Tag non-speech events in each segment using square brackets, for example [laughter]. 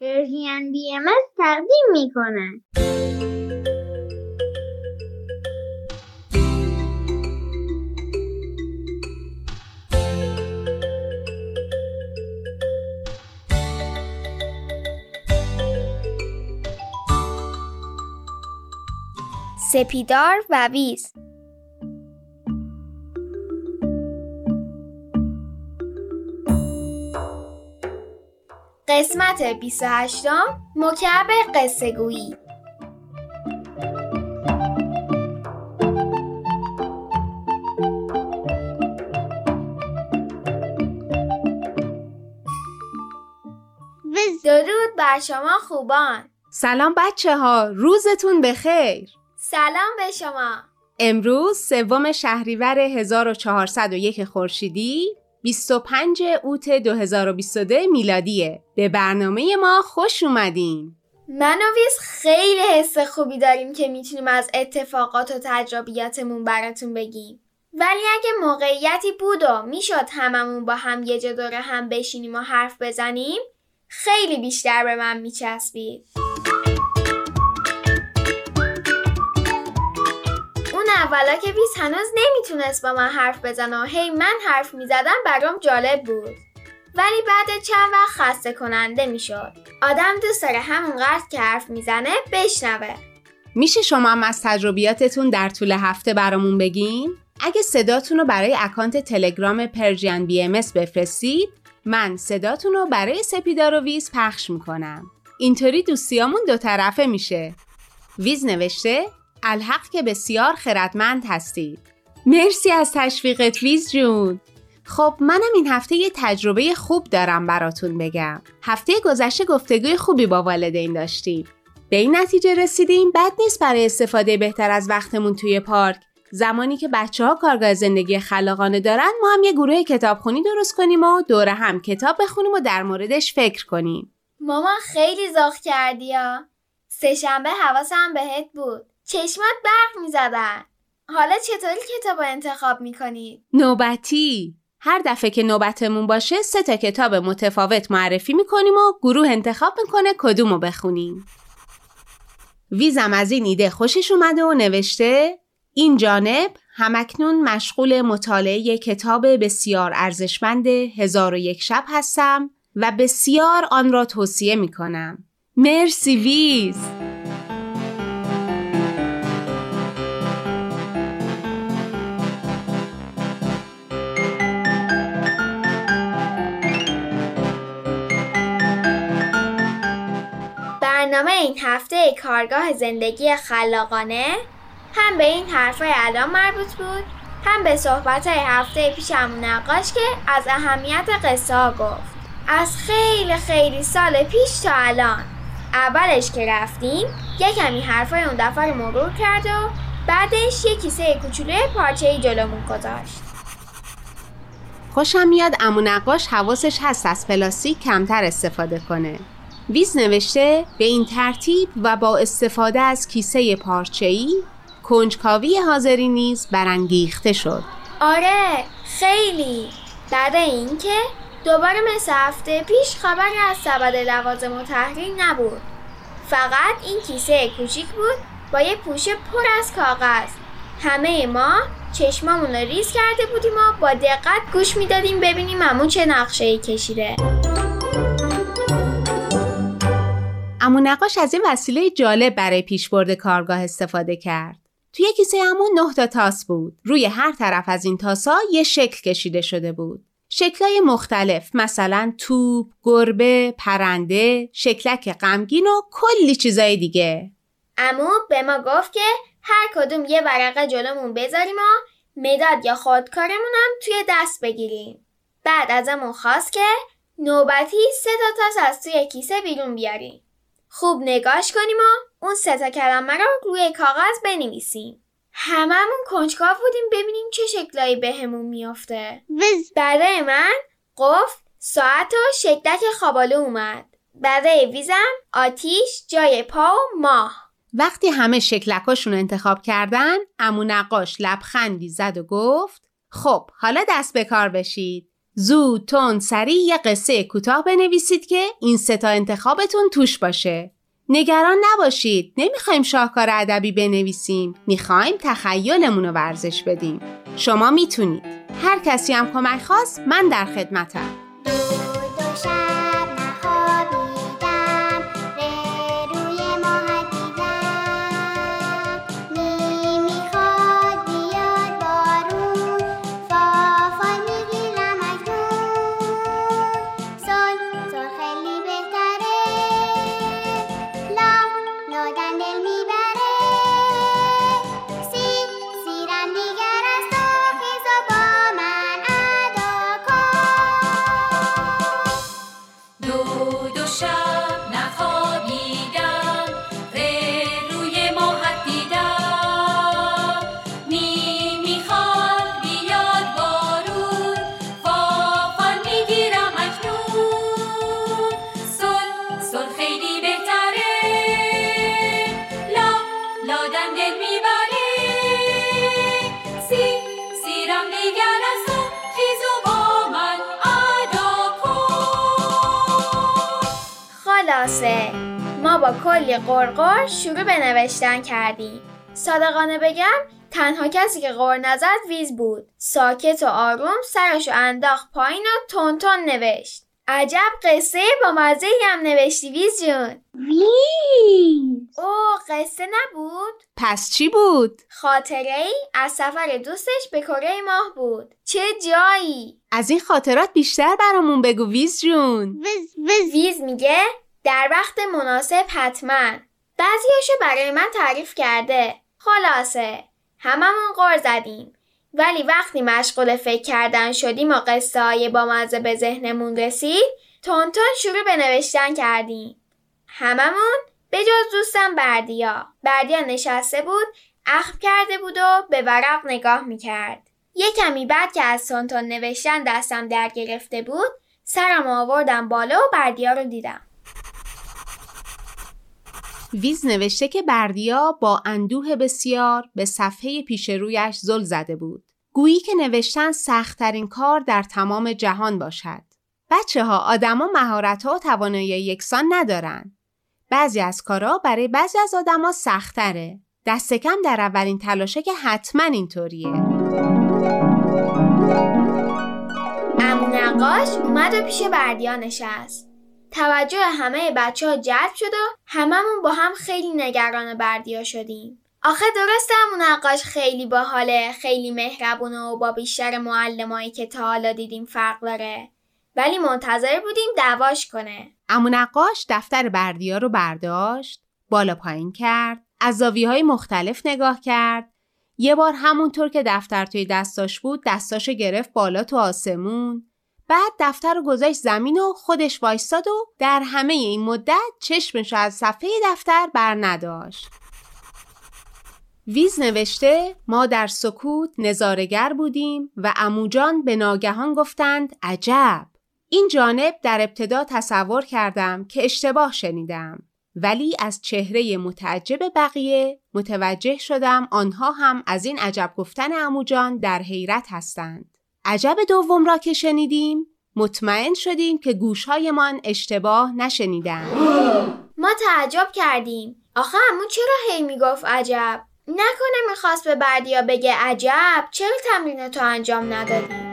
پرژین بی ام تقدیم می‌کنه سپیدار و ویز. قسمت 28 مکعب قصه گویی. درود بر شما خوبان. سلام بچه ها روزتون بخیر. سلام به شما. امروز سوم شهریور 1401 خورشیدی. 25 اوت 2022 میلادیه. به برنامه ما خوش اومدین. من و ویز خیلی حس خوبی داریم که می‌تونیم از اتفاقات و تجربیاتمون براتون بگیم. ولی اگه موقعیتی بود و می‌شد هممون با هم یه جا دور هم بشینیم و حرف بزنیم خیلی بیشتر به من میچسبید. اولا که ویز هنوز نمی‌تونست با من حرف بزنه و هی من حرف می‌زدم برام جالب بود. ولی بعد چند وقت خسته کننده می‌شد. آدم دوست داره همونقدر که حرف می‌زنه بشنوه. میشه شما هم از تجربیاتتون در طول هفته برامون بگین؟ اگه صداتون رو برای اکانت تلگرام Persian BM بفرستید من صداتون رو برای سپیدار و ویز پخش می‌کنم. اینطوری دوستیامون دو طرفه میشه. ویز نوشته الحق که بسیار خردمند هستید. مرسی از تشویقت ویز جون. خب منم این هفته یه تجربه خوب دارم براتون بگم. هفته گذشته گفتگوی خوبی با والدین داشتیم. به این نتیجه رسیدیم بد نیست برای استفاده بهتر از وقتمون توی پارک. زمانی که بچه ها کارگاه زندگی خلاقانه دارن ما هم یه گروه کتابخونی درست کنیم و دور هم کتاب بخونیم و در موردش فکر کنیم. مامان خیلی زاخ کردی یا سهشنبه حواسم بهت بود. چشمات برق می‌زدن حالا چطوری کتاب انتخاب می‌کنید؟ نوبتی هر دفعه که نوبتمون باشه سه تا کتاب متفاوت معرفی می‌کنیم و گروه انتخاب می‌کنه کدومو بخونیم ویزم از این ایده خوشش اومده و نوشته این جانب همکنون مشغول مطالعه کتاب بسیار ارزشمند هزار و یک شب هستم و بسیار آن را توصیه می کنم. مرسی ویز! این هفته کارگاه زندگی خلاقانه هم به این حرفای الان مربوط بود هم به صحبت های هفته پیش همون نقاش که از اهمیت قصه ها گفت. از خیلی خیلی سال پیش تا الان. اولش که رفتیم یه کمی حرفای اون دفعه رو مرور کرد و بعدش یه کیسه کوچولوی پارچه جلومون گذاشت. خوشم میاد امو نقاش حواسش هست از پلاستیک کمتر استفاده کنه. ویز نوشته به این ترتیب و با استفاده از کیسه پارچه‌ای کنجکاوی حاضری نیز برانگیخته شد. آره خیلی. بعد اینکه دوباره مثل هفته پیش خبری از سبد لوازم و تحریر نبود. فقط این کیسه کوچیک بود با یه پوشه پر از کاغذ. همه ما چشمامون رو ریز کرده بودیم و با دقت گوش می‌دادیم ببینیم همون چه نقشه ای کشیده. امو نقاش از این وسیله جالب برای پیشبرد کارگاه استفاده کرد توی کیسه همون نه تا تاس بود. روی هر طرف از این تاسا یه شکل کشیده شده بود. شکلای مختلف مثلا توپ، گربه، پرنده، شکلک غمگین و کلی چیزای دیگه. امو به ما گفت که هر کدوم یه ورقه جلومون بذاریم و مداد یا خودکارمون هم توی دست بگیریم. بعد ازمون خواست که نوبتی سه تا تاس از توی کیسه بیرون بیاریم. خوب نگاش کنیم و اون سه تا کلمه رو روی کاغذ بنویسیم. هممون کنجکاو بودیم ببینیم چه شکلایی بهمون میافته. وز برای من قفل ساعت و شکلک خوابالو اومد. برای ویزم آتیش جای پا و ماه. وقتی همه شکلکاشون رو انتخاب کردن امو نقاش لبخندی زد و گفت خب حالا دست به کار بشید زود تون سریع یه قصه کوتاه بنویسید که این ستا انتخابتون توش باشه. نگران نباشید نمی‌خوایم شاهکار ادبی بنویسیم. می‌خوایم تخیلمون رو ورزش بدیم. شما می‌تونید. هر کسی هم کمک خواست من در خدمتم. خلاصه با کلی غرغر شروع به نوشتن کردیم. صادقانه بگم تنها کسی که غر نزد ویز بود. ساکت و آروم سرشو انداخت پایین و تند تند نوشت. عجب قصه با مزه هم نوشتی ویز جون. ویز! او قصه نبود؟ پس چی بود؟ خاطره ای از سفر دوستش به کره ماه بود. چه جایی؟ از این خاطرات بیشتر برامون بگو ویز جون. ویز ویز. ویز میگه در وقت مناسب حتما. بعضیاشو برای من تعریف کرده. خلاصه هممون غور زدیم. ولی وقتی مشغول فکر کردن شدیم و قصه های با مزه به ذهنمون رسید تون تون شروع به نوشتن کردیم. هممون به جز دوستم بردیا. بردیا نشسته بود اخم کرده بود و به ورق نگاه می‌کرد. یه کمی بعد که از تون تون نوشتن دستم در گرفته بود سرم آوردم بالا و بردیا رو دیدم. ویز نوشته که بردیا با اندوه بسیار به صفحه پیش رویش زل زده بود. گویی که نوشتن سختترین کار در تمام جهان باشد. بچه ها آدما مهارت ها و توانایی یکسان ندارن. بعضی از کارا برای بعضی از آدما سختره. دست کم در اولین تلاشه که حتما اینطوریه. امو نقاش اومد و پیش بردیا نشست توجه همه بچه ها جلب شد و هممون با هم خیلی نگران بردیا شدیم آخه درسته امو نقاش خیلی باحاله خیلی مهربونه و با بیشتر معلمایی که تا حالا دیدیم فرق داره ولی منتظر بودیم دعواش کنه امو نقاش دفتر بردیا رو برداشت، بالا پایین کرد، از زاویه های مختلف نگاه کرد. یه بار همونطور که دفتر توی دستاش بود دستاشو گرفت بالا تو آسمون. بعد دفتر رو گذاشت زمین و خودش وایستاد و در همه این مدت چشمش از صفحه دفتر بر نداشت. ویز نوشته ما در سکوت نظارگر بودیم و اموجان به ناگهان گفتند عجب. این جانب در ابتدا تصور کردم که اشتباه شنیدم. ولی از چهره متعجب بقیه متوجه شدم آنها هم از این عجب گفتن اموجان در حیرت هستند. عجب دوم را که شنیدیم مطمئن شدیم که گوشهایمان اشتباه نشنیدند. ما تعجب کردیم. آخه امو چرا هی می‌گفت عجب؟ نکنه می‌خواست به بردیا بگه عجب چرا تمرین تو انجام ندادی؟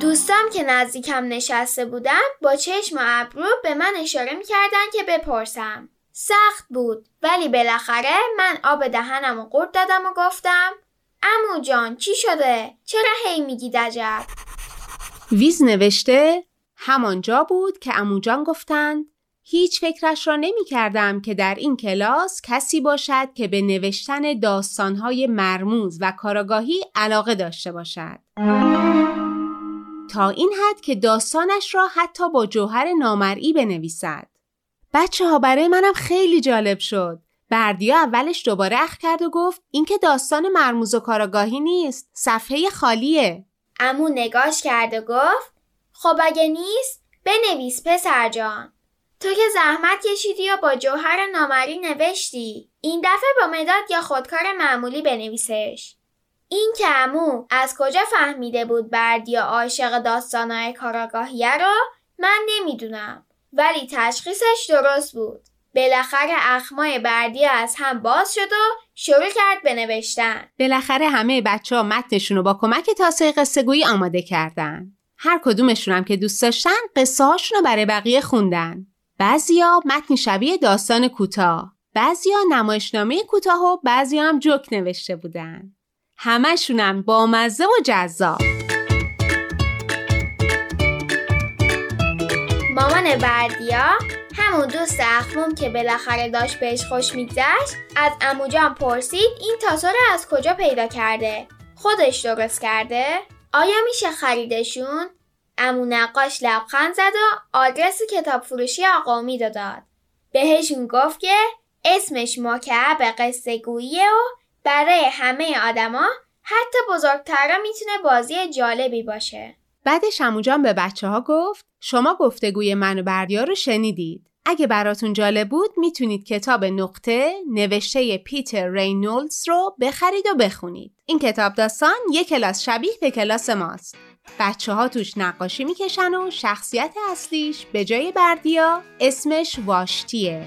دوستام که نزدیکم نشسته بودن با چشم و ابرو به من اشاره می‌کردن که بپرسم. سخت بود ولی بالاخره من آب دهنم و قورت دادم و گفتم امو جان چی شده؟ چرا هی میگید عجب؟ ویز نوشته همانجا بود که اموجان گفتند هیچ فکرش را نمی کردم که در این کلاس کسی باشد که به نوشتن داستانهای مرموز و کاراگاهی علاقه داشته باشد. تا این حد که داستانش را حتی با جوهر نامرئی بنویسد. بچه ها برای منم خیلی جالب شد. بردیا اولش دوباره اخ کرد و گفت این که داستان مرموز و کاراگاهی نیست. صفحه خالیه. امو نگاش کرد و گفت خب اگه نیست بنویس پسر جان تو که زحمت کشیدی و با جوهر نامری نوشتی این دفعه با مداد یا خودکار معمولی بنویسش این که امو از کجا فهمیده بود بردیا عاشق داستانهای کاراگاهیه رو من نمی‌دونم ولی تشخیصش درست بود. بالاخره اخمای بردیا از هم باز شد و شروع کرد به نوشتن. بالاخره همه بچه ها متنشون رو با کمک تاسه قصه آماده کردن. هر کدومشون هم که دوست داشتن قصه رو برای بقیه خوندن. بعضیا متن شبیه داستان کوتاه. بعضیا نمایشنامه کوتاه و بعضیا هم جوک نوشته بودن. همشونم با مزه و جذاب. مامان بردیا همون دوست اخموم که بالاخره داشت بهش خوش میگذشت از اموجان پرسید این تاسو رو از کجا پیدا کرده؟ خودش درست کرده؟ آیا میشه خریدشون؟ امو نقاش لبخند زد و آدرس کتاب فروشی آقا داد. بهشون گفت که اسمش مکعب قصه گوییه و برای همه آدما حتی بزرگترا می‌تونه بازی جالبی باشه. بعدش اموجان به بچه ها گفت شما گفتگوی من و بردیا رو شنیدید اگه براتون جالب بود می‌تونید کتاب نقطه نوشته پیتر رینولدز رو بخرید و بخونید. این کتاب داستان یک کلاس شبیه به کلاس ماست. بچه ها توش نقاشی می‌کشن و شخصیت اصلیش به جای بردیا اسمش واشتیه.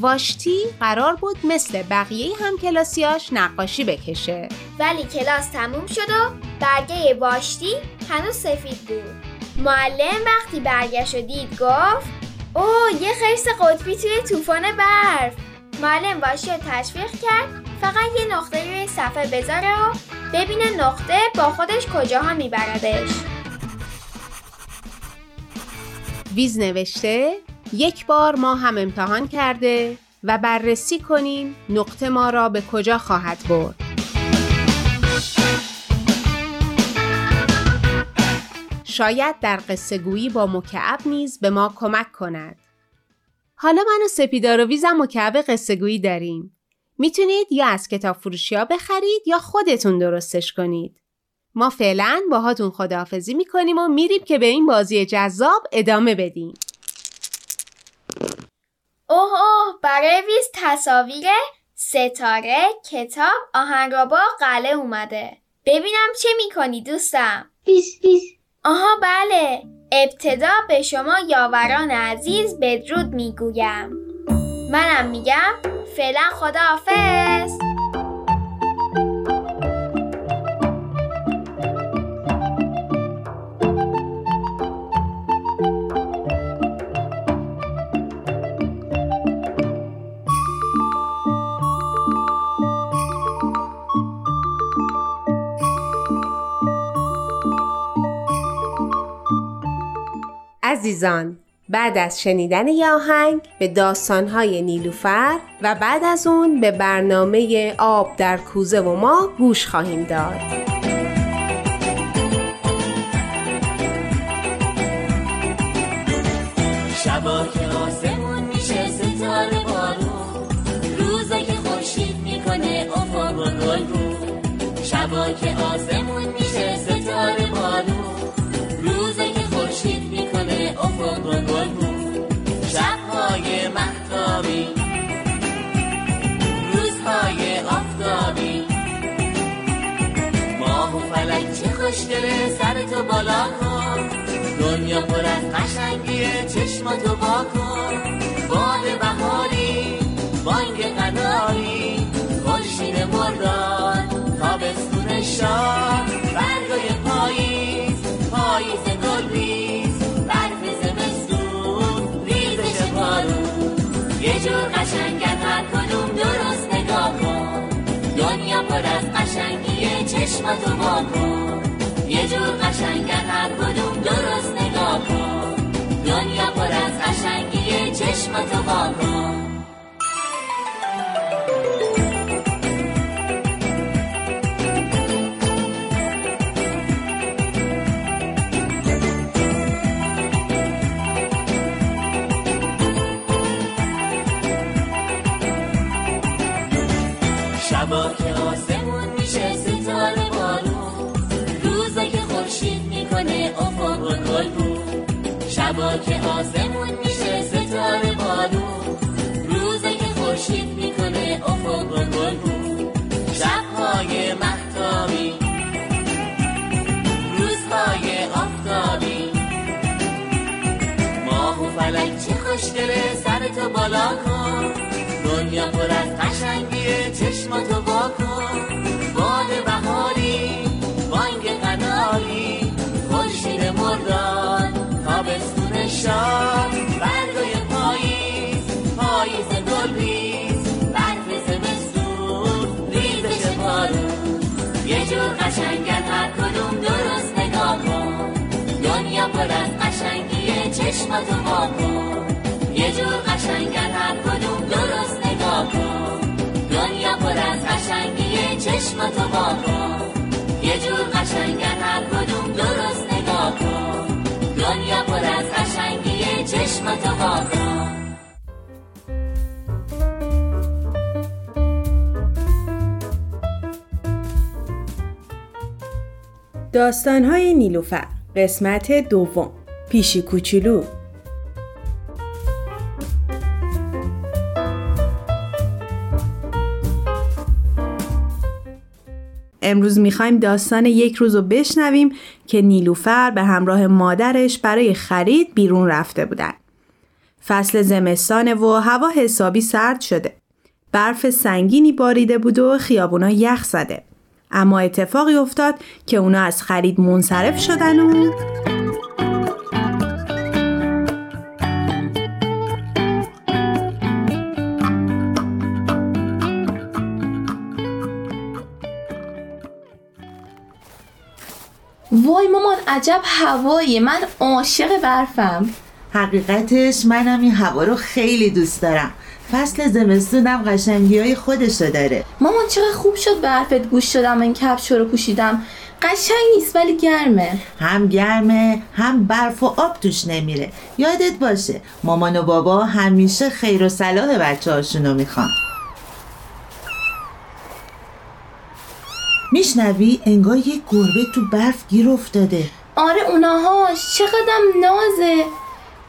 واشتی قرار بود مثل بقیه هم کلاسیاش نقاشی بکشه. ولی کلاس تموم شد و برگه واشتی هنوز سفید بود. معلم وقتی برگشت و دید گفت اوه یه خرس قطبی توی طوفان برف. معلم باشی رو تشویق کرد فقط یه نقطه روی صفحه بذاره و ببینه نقطه با خودش کجاها میبردش. ویز نوشته یک بار ما هم امتحان کرده و بررسی کنیم نقطه ما را به کجا خواهد برد. شاید در قصه گویی با مکعب نیز به ما کمک کند. حالا من و سپیدار و ویزم مکعب قصه گویی داریم. می‌تونید یا از کتاب فروشی ها بخرید یا خودتون درستش کنید. ما فعلا باهاتون خداحافظی می‌کنیم و میریم که به این بازی جذاب ادامه بدیم. اوه اوه برای ویز تصاویر ستاره کتاب آهنگربا قله اومده ببینم چه می‌کنی دوستم بیس بیس آها بله. ابتدا به شما یاوران عزیز بدرود می‌گویم. منم میگم فعلا خداحافظ. عزیزان بعد از شنیدن یه آهنگ به داستانهای نیلوفر و بعد از اون به برنامه آب در کوزه و ما گوش خواهیم داد. شبا که آسمون میشه ستاره بارون. روزا که خورشید می‌کنه افق و گل شبا که آسمون و گل شبهای محتابی روزهای آفتابی. ماه و فلک چه خوشگله سر تو بالا کن. دنیا پر از قشنگیه چشماتو با کن. باد بهاری بانگ قناری. خورشید مردان تابستون شاد جور قشنگت هر کدوم درست نگاه کن. دنیا پر از قشنگیه چشماتو با کن. یه جور قشنگت هر کدوم درست نگاه کن. دنیا پر از قشنگیه چشماتو با کن. شبا که آسمون میشه ستاره بارون. روزه که خورشید می‌کنه افق رو گلگون. شبهای محتابی روزهای آفتابی. ماه و فلک چه خوشگله سرتو بالا کن. دنیا پر از قشنگیه چشماتو وا کن شاد. برگای پاییز پاییز گلریز برف زمستون ریزش بارون یه جور قشنگن هر کدوم درست نگاه کن. دنیا پر از قشنگیه چشماتو وا کن. یه جور قشنگن هر کدوم درست نگاه کن. دنیا پر از قشنگیه چشماتو وا کن. یه جور قشنگن وا کن داستانهای نیلوفر قسمت دوم پیشی کوچولو. امروز می‌خوایم داستان یک روز رو بشنویم که نیلوفر به همراه مادرش برای خرید بیرون رفته بودن. فصل زمستانه و هوا حسابی سرد شده. برف سنگینی باریده بود و خیابونا یخ زده. اما اتفاقی افتاد که اونا از خرید منصرف شدن و وای مامان عجب هوایی من عاشق برفم. حقیقتش منم این هوا رو خیلی دوست دارم. فصل زمستونم قشنگی های خودشو داره. مامان چقدر خوب شد برفت گوش شدم این کفش رو پوشیدم. قشنگ نیست ولی گرمه. هم گرمه هم برف و آب توش نمیره. یادت باشه مامان و بابا همیشه خیر و صلاح بچه هاشونو می‌خوان. میشنوی انگار یک گربه تو برف گیر افتاده. آره اوناهاش چقدرم نازه.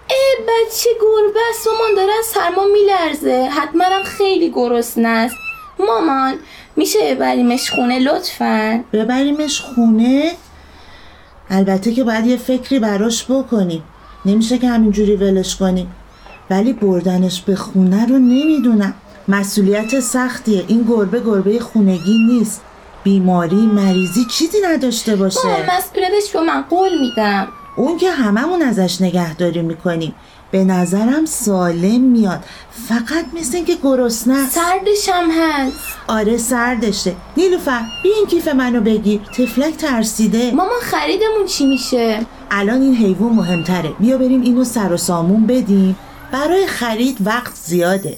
اه بچه گربه است مامان داره از سرما میلرزه. حتما هم خیلی گرسنه است. مامان میشه ببریمش خونه لطفا؟ ببریمش خونه؟ البته که باید یه فکری براش بکنیم. نمیشه که همینجوری ولش کنیم. ولی بردنش به خونه رو نمی‌دونم. مسئولیت سختیه. این گربه گربه خونگی نیست. بیماری مریضی چیزی نداشته باشه. مامان مسئولیتش رو من قول میدم. اون که هممون ازش نگهداری می‌کنیم. به نظرم سالم میاد. فقط مثل اینکه گرسنه است. سردش هم هست. آره سردشه. نیلوفر بیا این کیف منو بگیر تفلک ترسیده. مامان خریدمون چی میشه؟ الان این حیوان مهمتره. بیا بریم اینو سر و سامون بدیم. برای خرید وقت زیاده.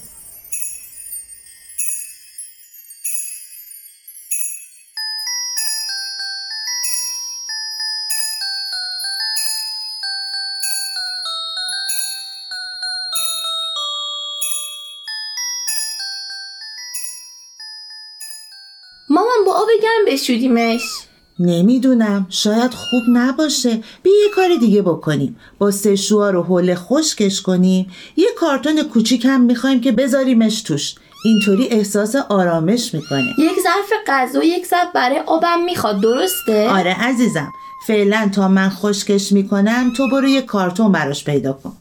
مامان با آب گرم بشودیمش نمی‌دونم. شاید خوب نباشه. بیا یه کار دیگه بکنیم. با سشوار و حوله خشکش کنیم. یه کارتون کوچیک هم می‌خوایم که بذاریمش توش. اینطوری احساس آرامش می‌کنه. یک ظرف غذا و یک ظرف برای آبم می‌خواد. درسته؟ آره عزیزم. فعلا تا من خشکش می‌کنم تو برو یه کارتون براش پیدا کن.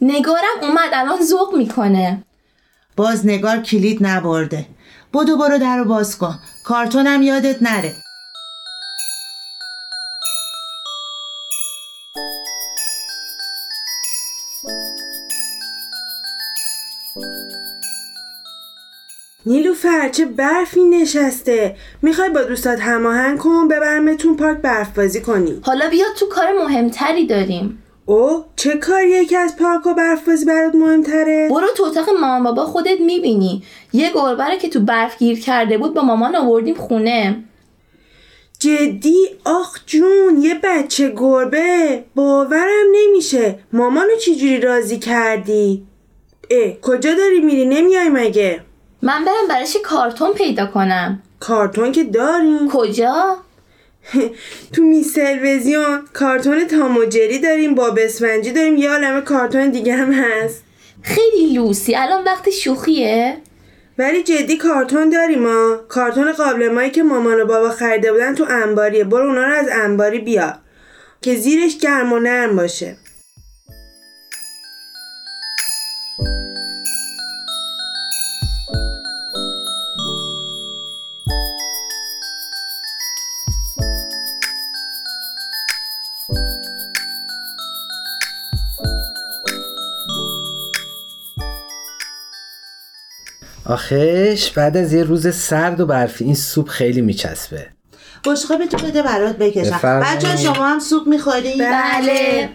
نگارم اومد الان ذوق می‌کنه. باز نگار کلید نبرده. بدو برو در رو باز کن. کارتونم یادت نره. نیلوفر چه برفی نشسته. می‌خوای با دوستات هماهنگ کن ببرمتون پارک برف بازی کنی. حالا بیا تو کار مهمتری داریم. او چه کاریه که از پارک و برف بازی برات مهمتره؟ برو تو اتاق مامان بابا خودت می‌بینی. یه گربه رو که تو برف گیر کرده بود با مامان آوردیم خونه. جدی؟ آخ جون یه بچه گربه. باورم نمیشه. مامانو چجوری راضی کردی؟ اه کجا داری میری؟ نمیای مگه؟ من برم براش کارتون پیدا کنم؟ کارتون که داریم. کجا؟ [laughs] تو میز تلویزیون کارتون تام و جری داریم باب اسفنجی داریم. یه عالمه کارتون دیگه هم هست. خیلی لوسی. الان وقت شوخیه. ولی جدی کارتون داریم ما کارتون قابل مایی که مامان و بابا خریده بودن تو انباریه. برو اونا رو از انباری بیار. که زیرش گرم و نرم باشه. آخش بعد از یه روز سرد و برفی این سوپ خیلی میچسبه. بشقابی تو بده برات بکشم. بچه شما هم سوپ می‌خوری؟ بله.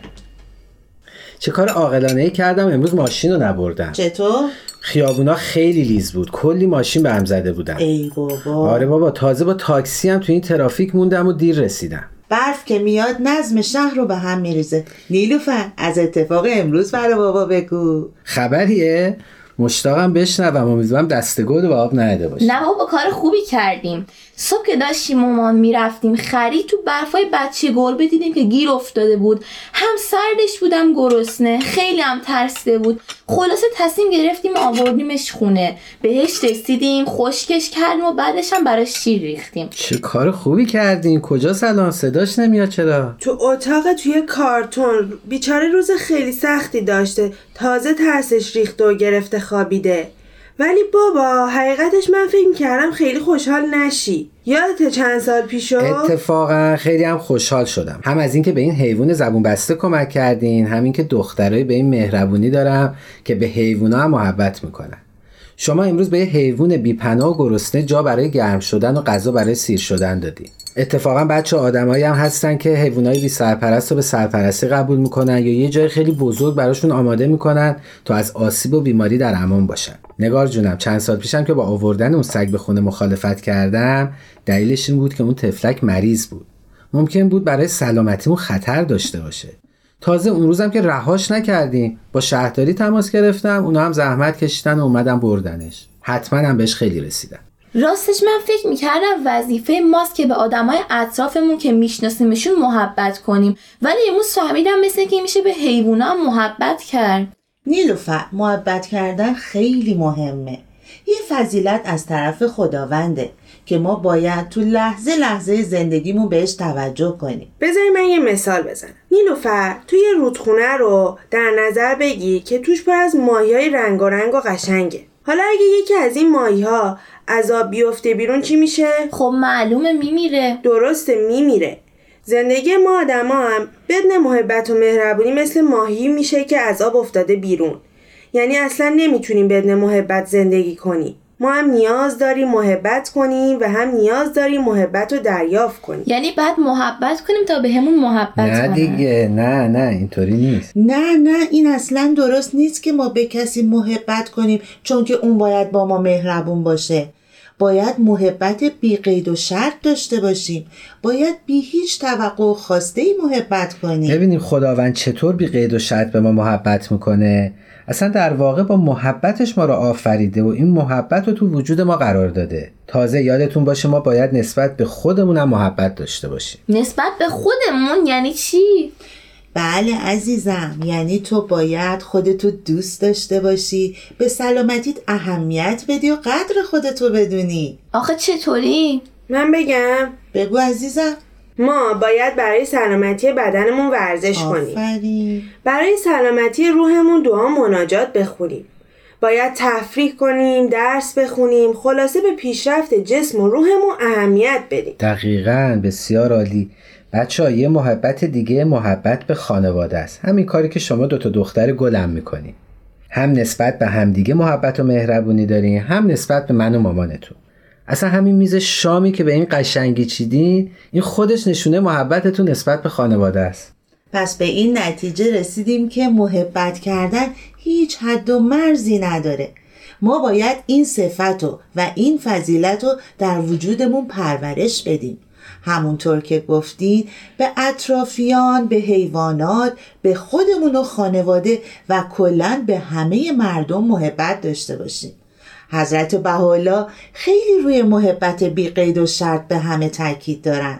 چه کار عاقلانه ای کردم. امروز ماشین رو نبردم. چطور؟ خیابونا خیلی لیز بود. کلی ماشین به هم زده بودن. ای بابا. آره بابا تازه با تاکسی هم تو این ترافیک موندم و دیر رسیدم. برف که میاد نظم شهر رو به هم میریزه. نیلوفر از اتفاق امروز برا بابا بگو. خبریه؟ مشتاقم بشنوم امیدوارم دستگل و آب نهده باشه. نه بابا کار خوبی کردیم. صبح که داشتیم مامان می‌رفتیم خرید تو برفای بچه گربه دیدیم که گیر افتاده بود. هم سردش بودم گرسنه خیلی هم ترسیده بود. خلاصه تصمیم گرفتیم آوردیمش خونه. بهش رسیدیم خشکش کردیم و بعدش هم براش شیر ریختیم. چه کار خوبی کردین. کجا سلام؟ صداش نمیاد چرا؟ تو اتاق توی کارتون. بیچاره روز خیلی سختی داشته. تازه ترسش ریخته و گرفته خوابیده. ولی بابا حقیقتش من فکر کردم خیلی خوشحال نشی. یادت چند سال پیشو اتفاقا خیلی هم خوشحال شدم. هم از اینکه به این حیوان زبون بسته کمک کردین همین که دخترای به این مهربونی دارم که به حیوونا هم محبت می‌کنن. شما امروز به یه حیوان بیپناه و گرسنه جا برای گرم شدن و غذا برای سیر شدن دادین. اتفاقا بچه آدمایی هم هستن که حیوانای بی سرپرست رو به سرپرستی قبول می‌کنن یا یه جای خیلی بزرگ براشون آماده می‌کنن تا از آسیب و بیماری در امان باشن. نگار جونم چند سال پیشم که با آوردن اون سگ به خونه مخالفت کردم دلیلش این بود که اون تفلک مریض بود. ممکن بود برای سلامتیمون خطر داشته باشه. تازه اون روزم که رهاش نکردیم با شهرداری تماس گرفتم اونا هم زحمت کشیدن و اومدم بردنش. حتما هم بهش خیلی رسیدن. راستش من فکر می‌کردم وظیفه ماست که به آدمای اطرافمون که میشناسیمشون محبت کنیم. ولی امروز فهمیدم مثل که میشه به حیوونا محبت کرد. نیلوفر محبت کردن خیلی مهمه. یه فضیلت از طرف خداونده که ما باید تو لحظه لحظه زندگیمون بهش توجه کنیم. بذاری من یه مثال بزنم. نیلوفر توی یه رودخونه رو در نظر بگی که توش پر از ماهی های رنگ و رنگ و قشنگه. حالا اگه یکی از این ماهی ها از آب بیفته بیرون چی میشه؟ خب معلومه میمیره. درسته میمیره. زندگی ما آدما هم بدون محبت و مهربونی مثل ماهی میشه که از آب افتاده بیرون. یعنی اصلا نمی‌تونیم بدون محبت زندگی کنیم. ما هم نیاز داریم محبت کنیم و هم نیاز داریم محبت رو دریافت کنیم. یعنی بعد محبت کنیم تا به همون محبت نه. دیگه نه نه اینطوری نیست. نه نه این اصلا درست نیست که ما به کسی محبت کنیم چون که اون باید با ما مهربون باشه. باید محبت بی قید و شرط داشته باشیم. باید بی هیچ توقع و خواسته ای محبت کنیم. ببینیم خداوند چطور بی قید و شرط به ما محبت می‌کنه؟ اصلا در واقع با محبتش ما رو آفریده و این محبت رو تو وجود ما قرار داده. تازه یادتون باشه ما باید نسبت به خودمون هم محبت داشته باشیم. نسبت به خودمون؟ یعنی چی؟ بله عزیزم یعنی تو باید خودتو دوست داشته باشی به سلامتیت اهمیت بدی و قدر خودتو بدونی. آخه چطوری؟ من بگم. بگو عزیزم. ما باید برای سلامتی بدنمون ورزش کنیم. آفرین برای سلامتی روحمون دعا مناجات بخونیم. باید تفریح کنیم درس بخونیم خلاصه به پیشرفت جسم و روحمون اهمیت بدیم. دقیقا بسیار عالی. بچه ها یه محبت دیگه محبت به خانواده است. همین کاری که شما دوتا دختر گلم می‌کنی هم نسبت به همدیگه محبت و مهربونی دارین هم نسبت به من و مامانتون. اصلا همین میز شامی که به این قشنگی چیدین این خودش نشونه محبتتون نسبت به خانواده است. پس به این نتیجه رسیدیم که محبت کردن هیچ حد و مرزی نداره. ما باید این صفت و, و این فضیلت رو در وجودمون پرورش بدیم. همونطور که گفتید به اطرافیان به حیوانات به خودمون و خانواده و کلا به همه مردم محبت داشته باشیم. حضرت بهاءالله خیلی روی محبت بی قید و شرط به همه تاکید دارن.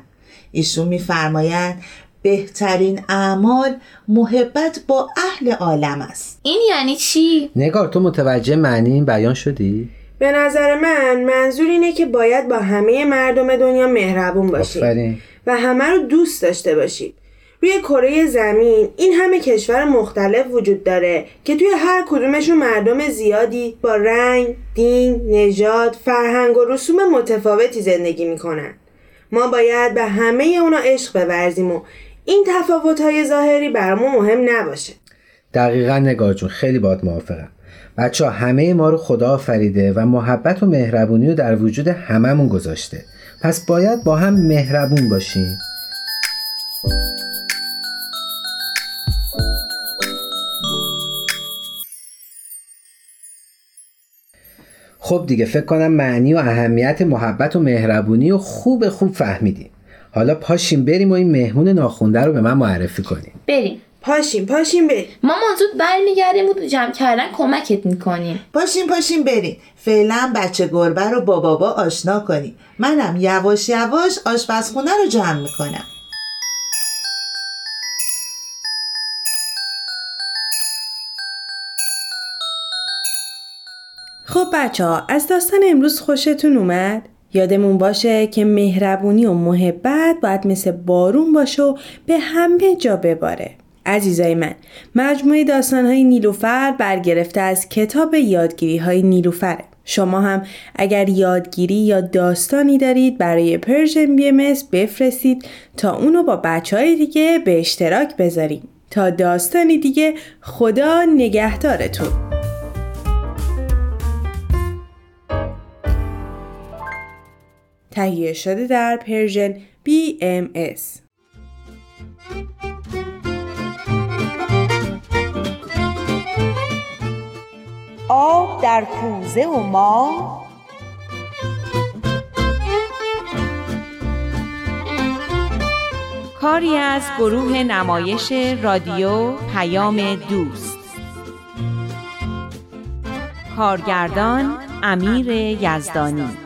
ایشون میفرمایند بهترین اعمال محبت با اهل عالم است. این یعنی چی؟ نگار تو متوجه معنی این بیان شدی؟ به نظر من منظور اینه که باید با همه مردم دنیا مهربون باشیم آفرین. و همه رو دوست داشته باشیم روی کره زمین. این همه کشور مختلف وجود داره که توی هر کدومشون مردم زیادی با رنگ، دین، نژاد، فرهنگ و رسوم متفاوتی زندگی می‌کنن. ما باید به همه اونا عشق بورزیم و این تفاوت‌های ظاهری برامون مهم نباشه. دقیقا نگار جون خیلی باید موافقم. بچه همه ما رو خدا آفریده و محبت و مهربونی رو در وجود هممون گذاشته. پس باید با هم مهربون باشیم. خب دیگه فکر کنم معنی و اهمیت محبت و مهربونی و خوب خوب فهمیدیم. حالا پاشیم بریم و این مهمون ناخونده رو به من معرفی کنیم. بریم. پاشیم پاشیم بریم. مامان زود برمیگردیم و جمع کردن کمکت می‌کنیم. پاشیم پاشیم بریم. فعلا بچه گربه رو با بابا آشنا کنیم. منم یواش یواش آشپزخونه رو جمع می‌کنم. خب بچه ها از داستان امروز خوشتون اومد؟ یادمون باشه که مهربونی و محبت باید مثل بارون باشه و به همه جا بباره. عزیزای من مجموعه داستانهای نیلوفر برگرفته از کتاب یادگیری های نیلوفره. شما هم اگر یادگیری یا داستانی دارید برای Persian BM بفرستید تا اونو با بچه های دیگه به اشتراک بذاریم. تا داستانی دیگه خدا نگهدارتون. تهیه شده در Persian BMS آب در کوزه و ما کاری از گروه نمایش رادیو پیام دوست. کارگردان امیر یزدانی.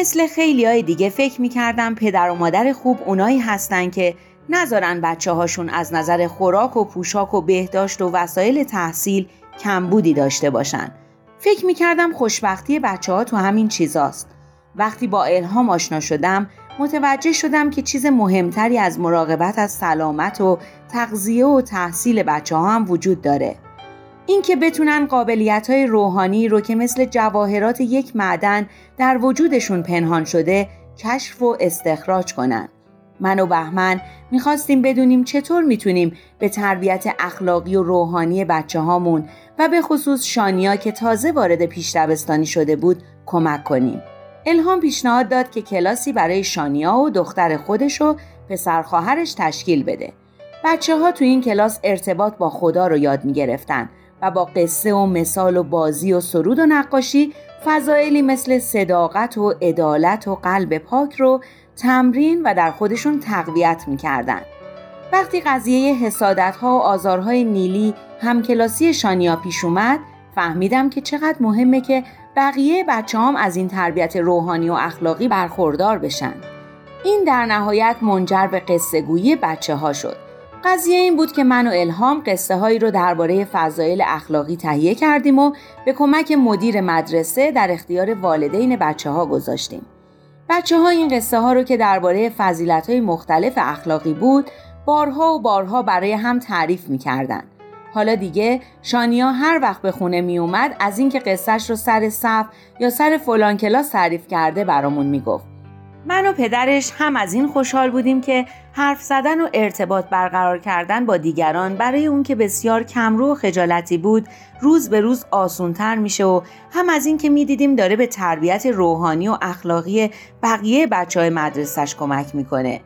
مثل خیلی های دیگه فکر می‌کردم پدر و مادر خوب اونایی هستن که نذارن بچه هاشون از نظر خوراک و پوشاک و بهداشت و وسایل تحصیل کمبودی داشته باشن. فکر می‌کردم خوشبختی بچه ها تو همین چیزاست. وقتی با الهام آشنا شدم متوجه شدم که چیز مهمتری از مراقبت از سلامت و تغذیه و تحصیل بچه ها هم وجود داره. اینکه بتونن قابلیت های روحانی رو که مثل جواهرات یک معدن در وجودشون پنهان شده کشف و استخراج کنن. من و بهمن می‌خواستیم بدونیم چطور می‌تونیم به تربیت اخلاقی و روحانی بچه هامون و به خصوص شانیا که تازه وارد پیش دبستانی شده بود کمک کنیم. الهام پیشنهاد داد که کلاسی برای شانیا و دختر خودش و پسر خواهرش تشکیل بده. بچه ها تو این کلاس ارتباط با خدا رو یاد می گرفتن و با قصه و مثال و بازی و سرود و نقاشی فضایلی مثل صداقت و عدالت و قلب پاک رو تمرین و در خودشون تقویت می‌کردن. وقتی قضیه حسادت ها و آزارهای نیلی همکلاسی شانیا پیش اومد فهمیدم که چقدر مهمه که بقیه بچه هم از این تربیت روحانی و اخلاقی برخوردار بشن. این در نهایت منجر به قصه گویی بچه ها شد. قضیه این بود که من و الهام قصه هایی رو درباره فضایل اخلاقی تهیه کردیم و به کمک مدیر مدرسه در اختیار والدین بچه ها گذاشتیم. بچه ها این قصه ها رو که درباره فضیلت های مختلف اخلاقی بود بارها و بارها برای هم تعریف می کردن. حالا دیگه شانیا هر وقت به خونه می اومد از اینکه قصهش رو سر صف یا سر فلان کلاس تعریف کرده برامون می گفت. من و پدرش هم از این خوشحال بودیم که حرف زدن و ارتباط برقرار کردن با دیگران برای اون که بسیار کمرو و خجالتی بود روز به روز آسونتر میشه و هم از این که می‌دیدیم داره به تربیت روحانی و اخلاقی بقیه بچه های مدرسش کمک می‌کنه.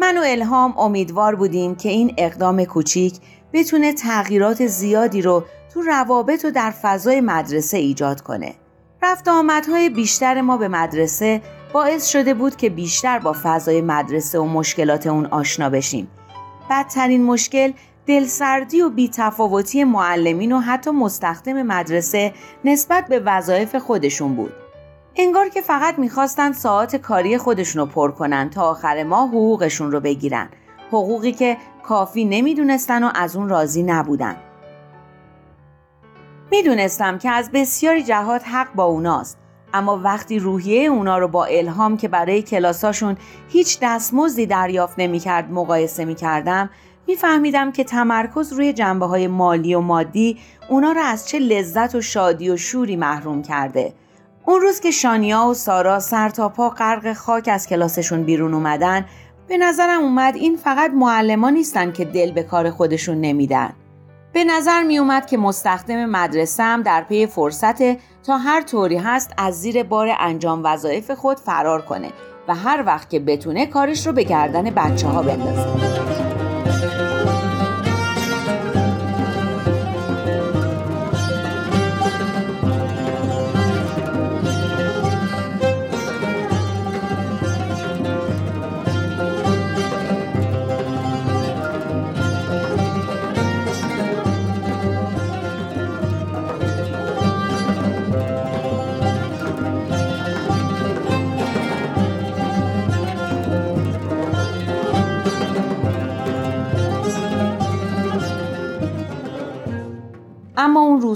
من و الهام امیدوار بودیم که این اقدام کوچیک بتونه تغییرات زیادی رو تو روابط و در فضای مدرسه ایجاد کنه. رفت آمدهای بیشتر ما به مدرسه باعث شده بود که بیشتر با فضای مدرسه و مشکلات اون آشنا بشیم. بدترین مشکل دلسردی و بیتفاوتی معلمین و حتی مستخدم مدرسه نسبت به وظایف خودشون بود. انگار که فقط می‌خواستن ساعت کاری خودشون رو پر کنن تا آخر ماه حقوقشون رو بگیرن. حقوقی که کافی نمی‌دونستن و از اون راضی نبودن. می‌دونستم که از بسیاری جهات حق با اوناست. اما وقتی روحیه اونا رو با الهام که برای کلاساشون هیچ دستمزدی دریافت نمی‌کرد مقایسه می‌کردم میفهمیدم که تمرکز روی جنبه های مالی و مادی اونا را از چه لذت و شادی و شوری محروم کرده. اون روز که شانیا و سارا سر تا پا غرق خاک از کلاسشون بیرون اومدن به نظرم اومد این فقط معلمان نیستن که دل به کار خودشون نمیدن. به نظر می اومد که مستخدم مدرسه در پی فرصت تا هر طوری هست از زیر بار انجام وظایف خود فرار کنه و هر وقت که بتونه کارش رو به گردن بچه ها بندازه.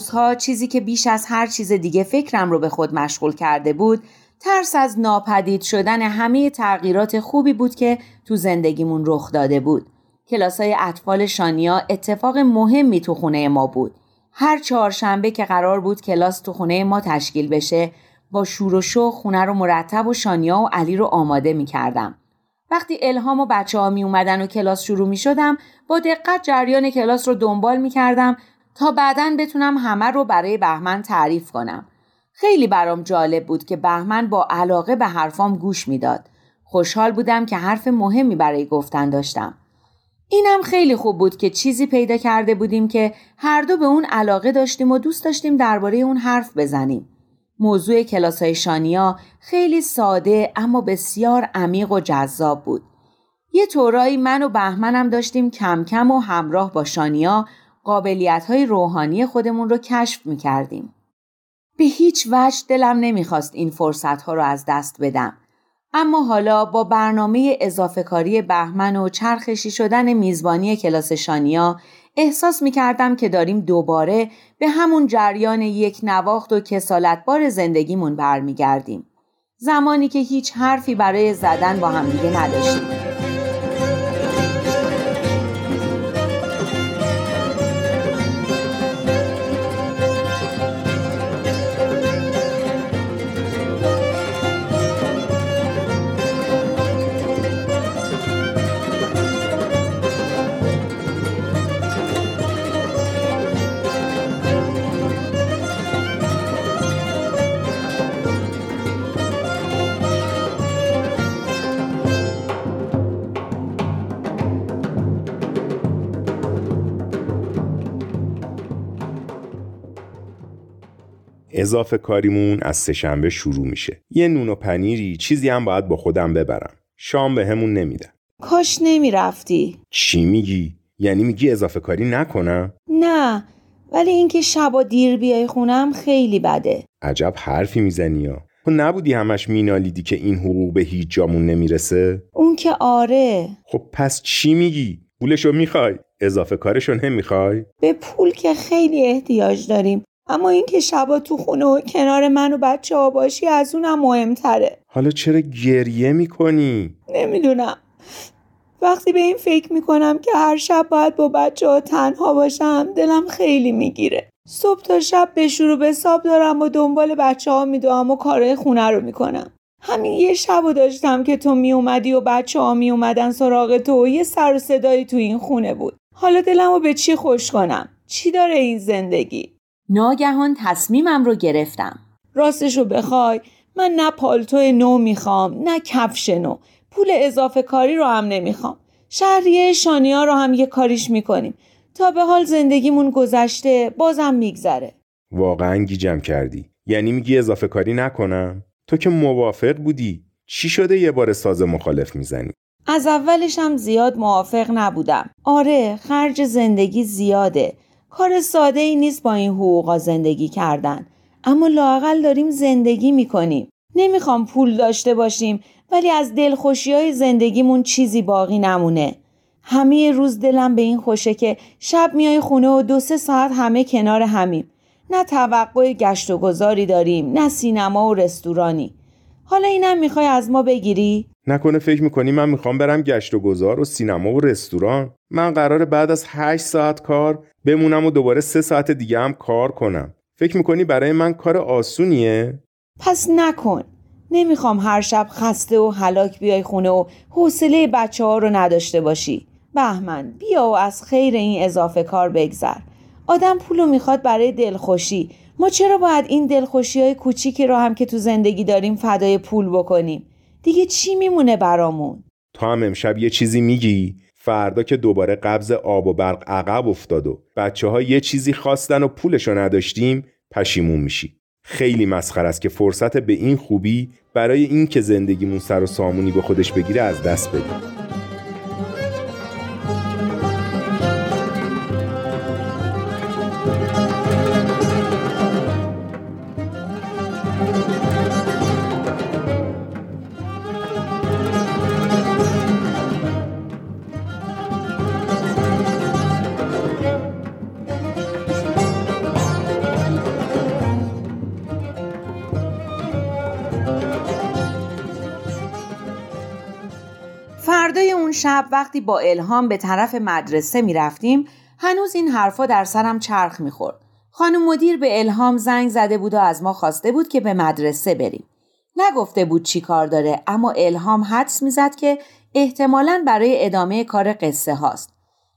روزها چیزی که بیش از هر چیز دیگه فکرم رو به خود مشغول کرده بود ترس از ناپدید شدن همه تغییرات خوبی بود که تو زندگیمون رخ داده بود. کلاسای اطفال شانیا اتفاق مهمی تو خونه ما بود. هر چهارشنبه که قرار بود کلاس تو خونه ما تشکیل بشه با شور و شو خونه رو مرتب و شانیا و علی رو آماده می کردم. وقتی الهام و بچه ها می اومدن و کلاس شروع می شدم با دقت جریان کلاس رو دنبال می کردم تا بعدا بتونم همه رو برای بهمن تعریف کنم. خیلی برام جالب بود که بهمن با علاقه به حرفام گوش می‌داد. خوشحال بودم که حرف مهمی برای گفتن داشتم. اینم خیلی خوب بود که چیزی پیدا کرده بودیم که هر دو به اون علاقه داشتیم و دوست داشتیم درباره اون حرف بزنیم. موضوع کلاس های شانیا خیلی ساده اما بسیار عمیق و جذاب بود. یه طورایی من و بهمنم داشتیم کم کم و همراه با شانیا قابلیت های روحانی خودمون رو کشف می کردیم. به هیچ وجه دلم نمی‌خواست این فرصت ها رو از دست بدم. اما حالا با برنامه اضافه کاری بهمن و چرخشی شدن میزبانی کلاس شانیا احساس می کردم که داریم دوباره به همون جریان یک نواخت و کسالتبار زندگیمون برمیگردیم. زمانی که هیچ حرفی برای زدن با همدیگه نداشتیم. اضافه کاریمون از سهشنبه شروع میشه. یه نون و پنیری چیزی هم باید با خودم ببرم. شام به همون نمیدن کاش نمی‌رفتی. چی میگی؟ یعنی میگی اضافه کاری نکنم؟ نه ولی اینکه شبا دیر بیای خونم خیلی بده. عجب حرفی می‌زنی یا تو نبودی همش مینالیدی که این حقوق به هیچ جامون نمی‌رسه؟ اون که آره. خب پس چی میگی؟ پولشو می‌خوای؟ اضافه کارشو نمی‌خوای؟ به پول که خیلی احتیاج داریم. اما اینکه شبا تو خونه و کنار من و بچه ها باشی از اونم مهمتره. حالا چرا گریه می‌کنی؟ نمی‌دونم. وقتی به این فکر می‌کنم که هر شب باید با بچه ها تنها باشم دلم خیلی می‌گیره. صبح تا شب به شروع به حساب دارم و دنبال بچه ها میدوام و کارهای خونه رو می‌کنم. همین یه شب و داشتم که تو میومدی و بچه ها میومدن سراغ تو و یه سر و صدایی تو این خونه بود. حالا دلم رو به چی خوش کنم؟ چی داره این زندگی؟ ناگهان تصمیمم رو گرفتم. راستش رو بخوای. من نه پالتو نو می‌خوام نه کفش نو. پول اضافه کاری رو هم نمی‌خوام. شهریه شانیا رو هم یه کاریش می‌کنیم. تا به حال زندگیمون گذشته بازم میگذره. واقعا گیجم کردی. یعنی میگی اضافه کاری نکنم؟ تو که موافق بودی. چی شده یه بار ساز مخالف می‌زنی؟ از اولش هم زیاد موافق نبودم. آره خرج زندگی زیاده. کار ساده ای نیست با این حقوقا زندگی کردن. اما لاقل داریم زندگی می‌کنیم. نمی‌خوام پول داشته باشیم ولی از دلخوشی های زندگیمون چیزی باقی نمونه. همه روز دلم به این خوشه که شب میای خونه و دو سه ساعت همه کنار همیم. نه توقع گشت و گذاری داریم نه سینما و رستورانی. حالا اینم می‌خوای از ما بگیری؟ نکنه فکر می‌کنی من می‌خوام برم گشت و گذار و سینما و رستوران؟ من قراره بعد از هشت ساعت کار بمونم و دوباره سه ساعت دیگه هم کار کنم. فکر می‌کنی برای من کار آسونیه؟ پس نکن. نمی‌خوام هر شب خسته و هلاک بیای خونه و حوصله بچه ها رو نداشته باشی. بهمن بیا و از خیر این اضافه کار بگذر. آدم پولو می‌خواد برای دلخوشی. ما چرا باید این دلخوشی های کوچیکی رو هم که تو زندگی داریم فدای پول بکنیم؟ دیگه چی میمونه برامون؟ تو هم امشب یه چیزی میگی؟ فردا که دوباره قبض آب و برق عقب افتاد و بچه ها یه چیزی خواستن و پولشو نداشتیم پشیمون میشی. خیلی مسخر است که فرصت به این خوبی برای این که زندگیمون سر و سامونی به خودش بگیره از دست بدیم. شب وقتی با الهام به طرف مدرسه می رفتیم هنوز این حرفا در سرم چرخ می خورد. خانم مدیر به الهام زنگ زده بود و از ما خواسته بود که به مدرسه بریم. نگفته بود چی کار داره اما الهام حدس می‌زد که احتمالا برای ادامه کار قصه هاست.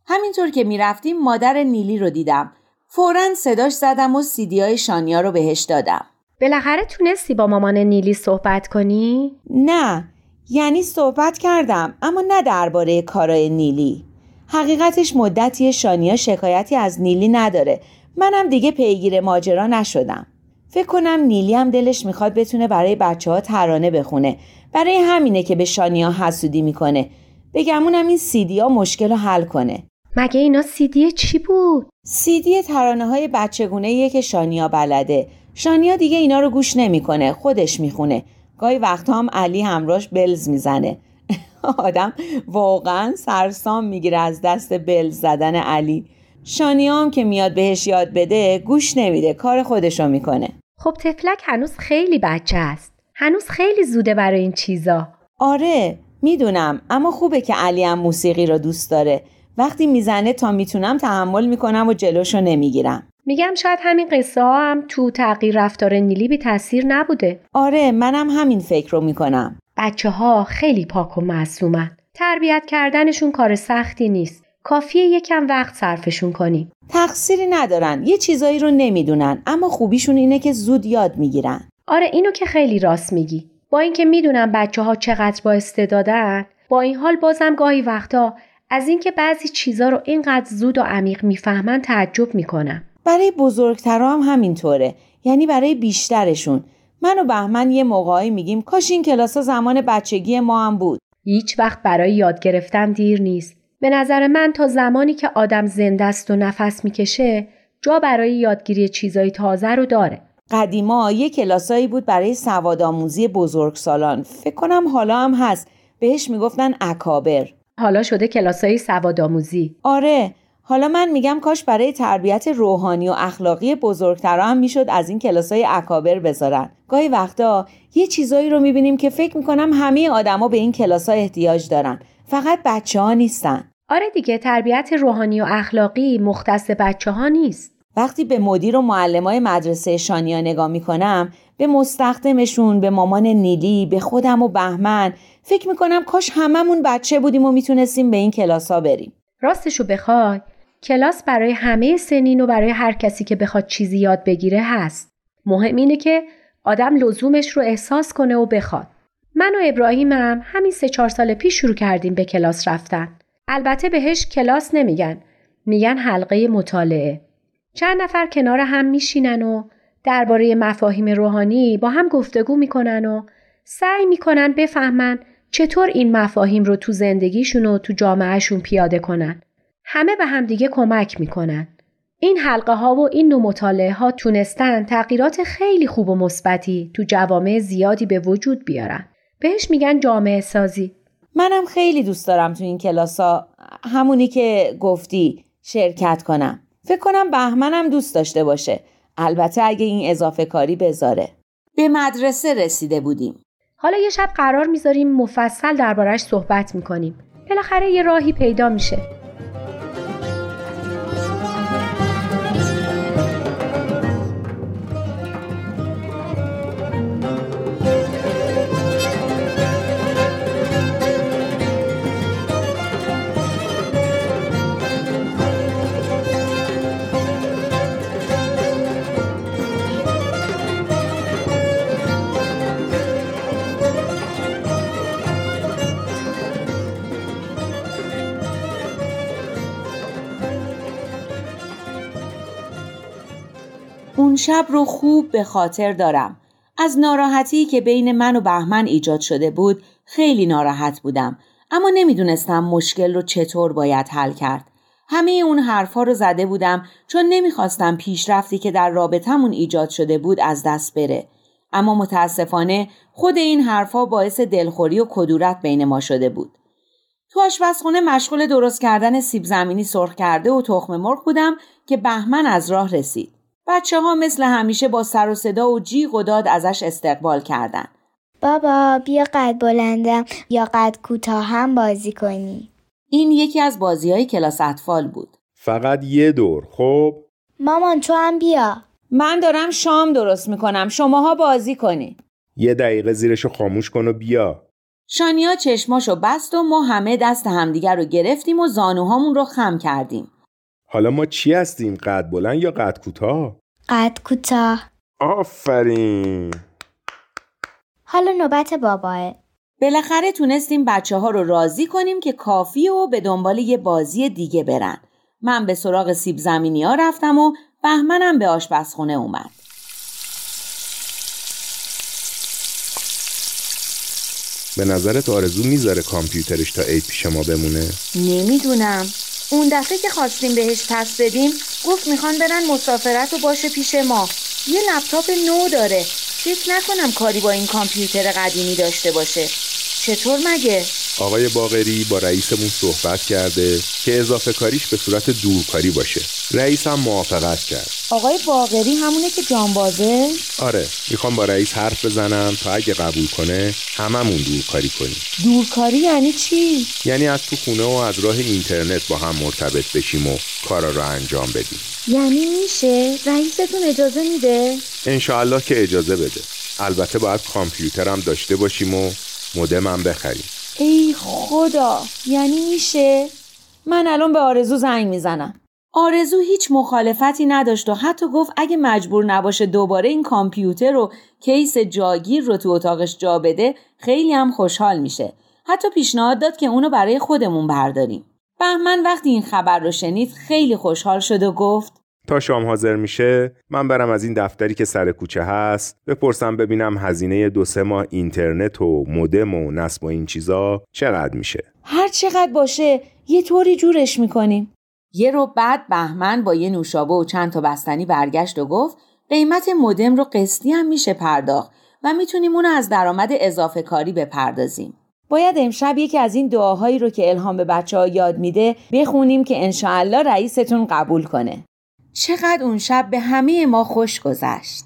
همینطور که می‌رفتیم مادر نیلی رو دیدم. فورا صداش زدم و سیدی های شانیا رو بهش دادم. بالاخره تونستی با مامان نیلی صحبت کنی؟ نه یعنی صحبت کردم اما نه درباره کارای نیلی. حقیقتش مدتی شانیا شکایتی از نیلی نداره. منم دیگه پیگیر ماجرا نشدم. فکر کنم نیلی هم دلش می‌خواد بتونه برای بچه ها ترانه بخونه. برای همینه که به شانیا حسودی می‌کنه. بگمونم این سیدی ها مشکل رو حل کنه. مگه اینا سیدی چی بود؟ سیدی ترانه های بچگونه که شانیا بلده. شانیا دیگه اینا رو گوش نمی‌کنه خودش می‌خونه. گاهی وقتا هم علی همراش بلز می‌زنه. [laughs] آدم واقعا سرسام می‌گیره از دست بلز زدن علی. شانیام که میاد بهش یاد بده گوش نمیده کار خودشو می‌کنه. خب تفلک هنوز خیلی بچه است. هنوز خیلی زوده برای این چیزا. آره می‌دونم اما خوبه که علی هم موسیقی رو دوست داره. وقتی می‌زنه تا می‌تونم تحمل می‌کنم و جلوشو نمی‌گیرم. میگم شاید همین قصه ها هم تو تغییر رفتار نیلی بی تاثیر نبوده. آره منم همین فکر رو می‌کنم. بچه ها خیلی پاک و معصومن. تربیت کردنشون کار سختی نیست. کافیه یکم وقت صرفشون کنیم. تقصیری ندارن یه چیزایی رو نمی‌دونن اما خوبیشون اینه که زود یاد می‌گیرن. آره اینو که خیلی راست میگی. با اینکه می‌دونم بچه ها چقدر با استعدادن با این حال بازم گاهی وقتا از اینکه بعضی چیزا رو اینقدر زود و عمیق می‌فهمن تعجب می‌کنم. برای بزرگترا هم همینطوره. یعنی برای بیشترشون. من و بهمن یه موقعی میگیم کاش این کلاس زمان بچگی ما هم بود. هیچ وقت برای یاد گرفتن دیر نیست. به نظر من تا زمانی که آدم زنده است و نفس می‌کشه جا برای یادگیری چیزای تازه رو داره. قدیما یه کلاسایی بود برای سوادآموزی بزرگسالان. فکر کنم حالا هم هست. بهش می‌گفتن اکابر. حالا شده کلاسای سوادآموزی. آره. حالا من میگم کاش برای تربیت روحانی و اخلاقی بزرگترا هم می‌شد از این کلاسای اکابر بذارن. گاهی وقتا یه چیزایی رو می‌بینیم که فکر می‌کنم همه آدما به این کلاس احتیاج دارن. فقط بچه ها نیستن. آره دیگه تربیت روحانی و اخلاقی مختص بچه ها نیست. وقتی به مدیر و معلمای مدرسه شانیا نگاه می‌کنم به مستخدمشون به مامان نیلی به خودم و بهمن فکر می‌کنم کاش هممون بچه بودیم و می‌تونستیم به این کلاس ها بریم راستشو بخوای کلاس برای همه سنین و برای هر کسی که بخواد چیزی یاد بگیره هست. مهم اینه که آدم لزومش رو احساس کنه و بخواد. من و ابراهیمم همین سه چهار سال پیش شروع کردیم به کلاس رفتن. البته بهش کلاس نمیگن. میگن حلقه مطالعه. چند نفر کنار هم میشینن و درباره مفاهیم روحانی با هم گفتگو می‌کنن و سعی می‌کنن بفهمن چطور این مفاهیم رو تو زندگیشون و تو جامعهشون پیاده کنن. همه به همدیگه کمک می‌کنن. این حلقه ها و این نوع مطالعه ها تونستن تغییرات خیلی خوب و مثبتی تو جوامع زیادی به وجود بیارن. بهش میگن جامعه سازی. منم خیلی دوست دارم تو این کلاسا همونی که گفتی شرکت کنم. فکر کنم بهمنم دوست داشته باشه. البته اگه این اضافه کاری بذاره. به مدرسه رسیده بودیم. حالا یه شب قرار می‌ذاریم مفصل دربارش صحبت می‌کنیم. بالاخره یه راهی پیدا میشه. اون شب رو خوب به خاطر دارم. از ناراحتی که بین من و بهمن ایجاد شده بود خیلی ناراحت بودم اما نمی‌دونستم مشکل رو چطور باید حل کرد. همه اون حرفا رو زده بودم چون نمی‌خواستم پیشرفتی که در رابطمون ایجاد شده بود از دست بره. اما متاسفانه خود این حرفا باعث دلخوری و کدورت بین ما شده بود. تو آشپزخونه مشغول درست کردن سیب زمینی سرخ کرده و تخم مرغ بودم که بهمن از راه رسید. بچه ها مثل همیشه با سر و صدا و جیغ و داد ازش استقبال کردن. بابا بیا قد بلندم یا قد کوتاه هم بازی کنی. این یکی از بازی های کلاس اطفال بود. فقط یه دور خب مامان تو هم بیا. من دارم شام درست می‌کنم شماها بازی کنید. یه دقیقه زیرشو خاموش کن و بیا شانیا چشماشو بست و ما همه دست همدیگر رو گرفتیم و زانوهامون رو خم کردیم. حالا ما چی هستیم قد بلند یا قد کوتاه قد کوتاه. آفرین حالا نوبت باباه. بالاخره تونستیم بچه ها رو راضی کنیم که کافی و به دنبال یه بازی دیگه برن. من به سراغ سیب زمینی ها رفتم و بهمنم به آشپزخونه اومد. به نظرت آرزو می‌ذاره کامپیوترش تا عید پیش ما بمونه نمی‌دونم. اون دفعه که خواستیم بهش پس بدیم گفت می‌خوان برن مسافرت و باشه پیش ما. یه لپتاپ نو داره. فکر نکنم کاری با این کامپیوتر قدیمی داشته باشه. چطور مگه؟ آقای باغری با رئیسمون صحبت کرده که اضافه کاریش به صورت دورکاری باشه رئیس هم موافقت کرد آقای باغری همونه که جانبازه؟ آره می‌خوام با رئیس حرف بزنم تا اگه قبول کنه هممون دورکاری کنیم دورکاری یعنی چی؟ یعنی از تو خونه و از راه اینترنت با هم مرتبط بشیم و کارا رو انجام بدیم یعنی میشه؟ رئیستون اجازه میده؟ انشاالله که اجازه بده البته باید کامپیوترم داشته باشیم و مودمم بخریم ای خدا یعنی میشه؟ من الان به آرزو زنگ می‌زنم. آرزو هیچ مخالفتی نداشت و حتی گفت اگه مجبور نباشه دوباره این کامپیوتر رو کیس جاگیر رو تو اتاقش جا بده خیلی هم خوشحال میشه. حتی پیشنهاد داد که اونو برای خودمون برداریم. بهمن وقتی این خبر رو شنید خیلی خوشحال شد و گفت تا شام حاضر میشه من برم از این دفتری که سر کوچه هست بپرسم ببینم هزینه دو سه ماه اینترنت و مودم و نصب و این چیزا چقدر میشه. هر چقدر باشه یه طوری جورش می‌کنیم. یه رو بعد بهمن با یه نوشابه و چند تا بستنی برگشت و گفت قیمت مودم رو قسطی هم میشه پرداخت و می‌تونیم اونو از درآمد اضافه کاری بپردازیم. باید امشب یکی از این دعاهایی رو که الهام به بچه ها یاد میده بخونیم که انشاالله رئیستون قبول کنه. چقدر اون شب به همه ما خوش گذشت.